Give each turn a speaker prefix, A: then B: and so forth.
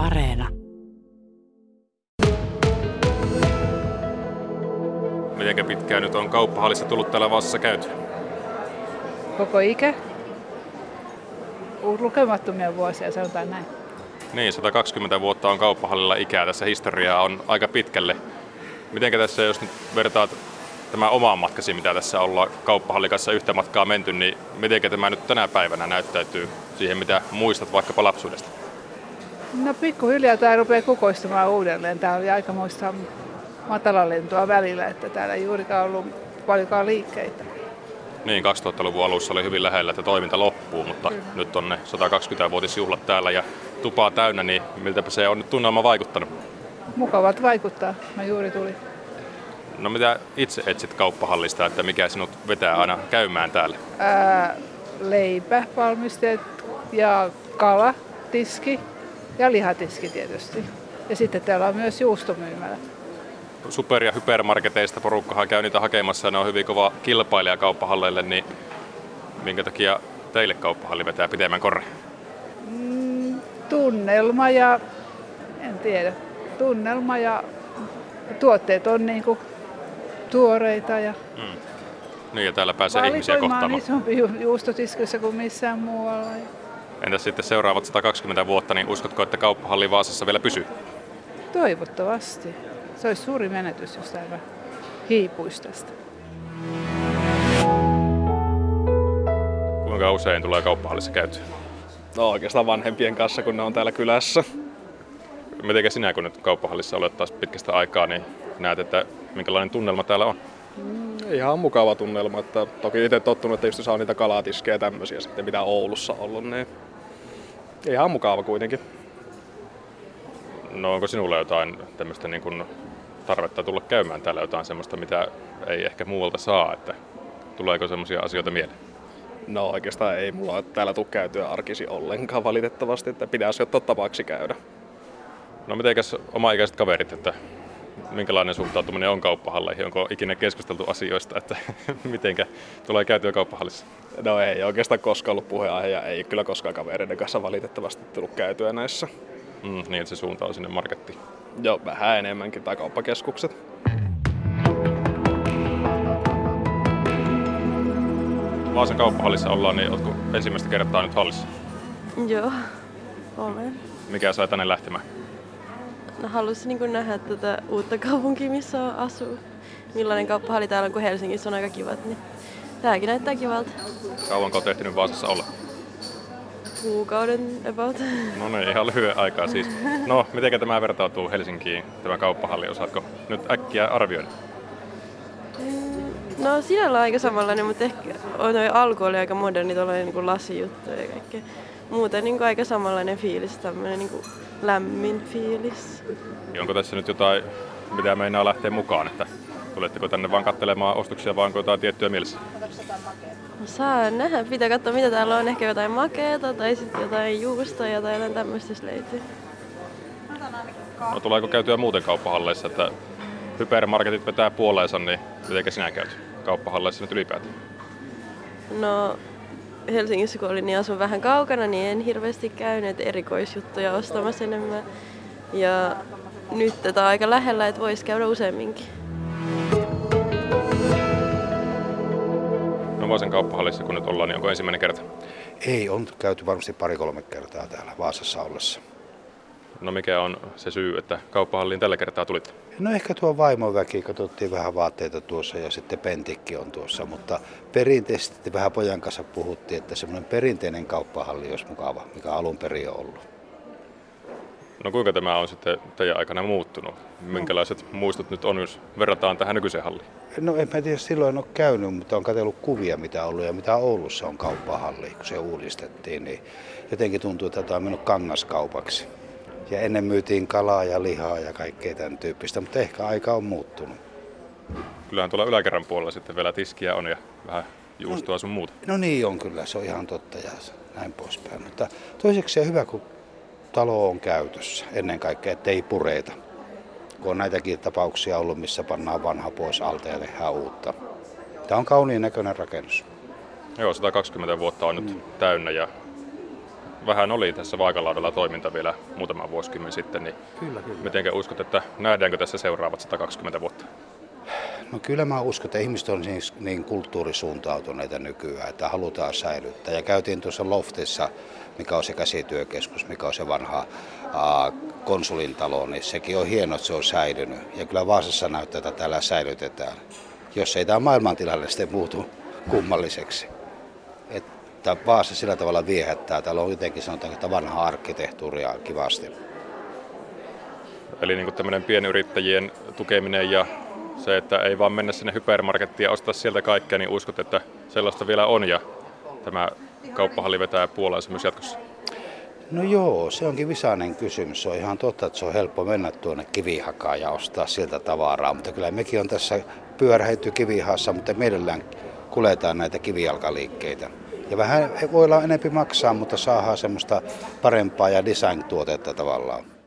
A: Areena.
B: Mitenkä pitkään nyt on kauppahallissa tullut täällä Vaasassa käyty?
C: Koko ikä? Lukemattomia vuosia, sanotaan näin.
B: Niin, 120 vuotta on kauppahallilla ikää. Tässä historiaa on aika pitkälle. Mitenkä tässä, jos nyt vertaat tämä omaan matkasi, mitä tässä ollaan kauppahallikassa yhtä matkaa menty, niin miten tämä nyt tänä päivänä näyttäytyy siihen, mitä muistat vaikkapa lapsuudesta?
C: No pikkuhiljaa tämä rupeaa kukoistumaan uudelleen. Tämä oli aika muista matalalentoa välillä, että täällä ei juurikaan ollut paljonkaan liikkeitä.
B: Niin, 2000-luvun alussa oli hyvin lähellä, että toiminta loppuu, mutta Kyllä. nyt on ne 120-vuotisjuhlat täällä ja tupaa täynnä, niin miltäpä se on nyt tunnelma vaikuttanut?
C: Mukavat vaikuttaa. Mä juuri tuli.
B: No mitä itse etsit kauppahallista, että mikä sinut vetää aina käymään täällä?
C: Ää, leipä, valmisteet ja kala, tiski ja lihatiski tietysti. Ja sitten täällä on myös juustomyymälä.
B: Super- ja hypermarketeista porukkahan käy niitä hakemassa ja ne on hyvin kova kilpailija kauppahalleille, niin minkä takia teille kauppahalli vetää pitemmän korre?
C: Mm, tunnelma ja, en tiedä, tunnelma ja tuotteet on niin kuin tuoreita. Ja mm.
B: Niin ja täällä pääsee ihmisiä kohtaamaan.
C: on isompi ju- juustotiskissä kuin missään muualla.
B: Entäs sitten seuraavat 120 vuotta, niin uskotko, että kauppahalli Vaasassa vielä pysyy?
C: Toivottavasti. Se olisi suuri menetys, jos tämä hiipuisi tästä.
B: Kuinka usein tulee kauppahallissa käytyä?
D: No oikeastaan vanhempien kanssa, kun ne on täällä kylässä.
B: Mitenkä sinä, kun nyt kauppahallissa olet taas pitkästä aikaa, niin näet, että minkälainen tunnelma täällä on?
D: Mm, ihan mukava tunnelma. Että toki itse tottunut, että just saa niitä kalatiskejä ja tämmöisiä sitten, mitä Oulussa ollut, niin ihan mukava kuitenkin.
B: No onko sinulla jotain tämmöistä niin kuin tarvetta tulla käymään täällä jotain semmoista, mitä ei ehkä muualta saa, että tuleeko semmoisia asioita mieleen?
D: No oikeastaan ei mulla täällä tule käytyä arkisi ollenkaan valitettavasti, että pitäisi ottaa tapaksi käydä.
B: No mitenkäs oma-ikäiset kaverit, että minkälainen suhtautuminen on kauppahalleihin? Onko ikinä keskusteltu asioista, että mitenkä tulee käytyä kauppahallissa?
D: No ei oikeastaan koskaan ollut puheenaihe ja ei kyllä koskaan kavereiden kanssa valitettavasti tullut käytyä näissä.
B: Mm, niin, että se suunta on sinne markettiin.
D: Joo, vähän enemmänkin, tai kauppakeskukset.
B: Vaasan kauppahallissa ollaan, niin oletko ensimmäistä kertaa nyt hallissa?
E: Joo, olen.
B: Mikä sai tänne lähtemään?
E: Halusin niin nähdä tätä uutta kaupunkia, missä asuu. Millainen kauppahalli täällä on, kun Helsingissä on aika kivat, niin tämäkin näyttää kivalta.
B: Kauanko olet ehtinyt Vaasassa olla?
E: Kuukauden about.
B: No niin, ihan lyhyen aikaa siis. No, miten tämä vertautuu Helsinkiin, tämä kauppahalli? Osaatko nyt äkkiä arvioida?
E: No sinällä on aika samanlainen, mutta ehkä noin alku oli aika moderni, tuollainen niin lasijuttu ja kaikkea. Muuten niin kuin aika samanlainen fiilis, tämmöinen niin kuin lämmin fiilis.
B: Onko tässä nyt jotain, mitä meinaa lähteä mukaan, että tuletteko tänne vaan katselemaan ostoksia vai onko jotain tiettyä mielessä?
E: No, saa nähdä, pitää katsoa mitä täällä on, ehkä jotain makeeta tai sitten jotain juustoja tai jotain tämmöistä löytyy.
B: No tuleeko käytyä muuten kauppahalleissa, että hypermarketit vetää puoleensa, niin miten sinä käyt kauppahalleissa nyt ylipäätään?
E: No Helsingissä kun olin, niin asun vähän kaukana, niin en hirveästi käynyt erikoisjuttuja ostamassa enemmän. Ja nyt tätä on aika lähellä, että voisi käydä useamminkin.
B: No Vaasan kauppahallissa, kun nyt ollaan, niin onko ensimmäinen kerta?
F: Ei, on käyty varmasti pari-kolme kertaa täällä Vaasassa ollessa.
B: No mikä on se syy, että kauppahalliin tällä kertaa tulit?
F: No ehkä tuo vaimoväki, katsottiin vähän vaatteita tuossa ja sitten pentikki on tuossa, mutta perinteisesti vähän pojan kanssa puhuttiin, että semmoinen perinteinen kauppahalli olisi mukava, mikä alun perin on ollut.
B: No kuinka tämä on sitten teidän aikana muuttunut? Minkälaiset muistot nyt on, jos verrataan tähän nykyiseen halliin?
F: No en mä tiedä, silloin ole käynyt, mutta on katsellut kuvia, mitä on ollut ja mitä Oulussa on kauppahalli, kun se uudistettiin. Niin jotenkin tuntuu, että tämä on mennyt kangaskaupaksi. Ja ennen myytiin kalaa ja lihaa ja kaikkea tämän tyyppistä, mutta ehkä aika on muuttunut.
B: Kyllähän tuolla yläkerran puolella sitten vielä tiskiä on ja vähän juustoa sun muuta.
F: No niin on kyllä, se on ihan totta ja näin poispäin. Mutta toiseksi se hyvä, kun talo on käytössä ennen kaikkea, ettei pureita. Kun on näitäkin tapauksia ollut, missä pannaan vanha pois alta ja tehdään uutta. Tämä on kauniin näköinen rakennus.
B: Joo, 120 vuotta on nyt mm. täynnä ja vähän oli tässä vaakalaudalla toiminta vielä muutama vuosikymmen sitten, niin
F: Kyllä, kyllä.
B: miten uskot, että nähdäänkö tässä seuraavat 120 vuotta?
F: No kyllä mä uskon, että ihmiset on siis niin kulttuurisuuntautuneita nykyään, että halutaan säilyttää. Ja käytiin tuossa Loftissa, mikä on se käsityökeskus, mikä on se vanha ää, konsulintalo, niin sekin on hieno, että se on säilynyt. Ja kyllä Vaasassa näyttää, että täällä säilytetään, jos ei tämä maailmantilanne sitten muutu kummalliseksi. Että Vaasa sillä tavalla viehättää. Täällä on jotenkin sanotaan, että vanha arkkitehtuuria kivasti.
B: Eli niin tämmöinen pienyrittäjien tukeminen ja se, että ei vaan mennä sinne hypermarkettiin ja ostaa sieltä kaikkea, niin uskot, että sellaista vielä on ja tämä kauppahalli vetää puolensa myös jatkossa?
F: No joo, se onkin visainen kysymys. Se on ihan totta, että se on helppo mennä tuonne kivihakaan ja ostaa sieltä tavaraa, mutta kyllä mekin on tässä pyörähetty kivihassa, mutta mielellään kuljetaan näitä kivijalkaliikkeitä. Ja vähän voi olla enempi maksaa, mutta saadaan semmoista parempaa ja design-tuotetta tavallaan.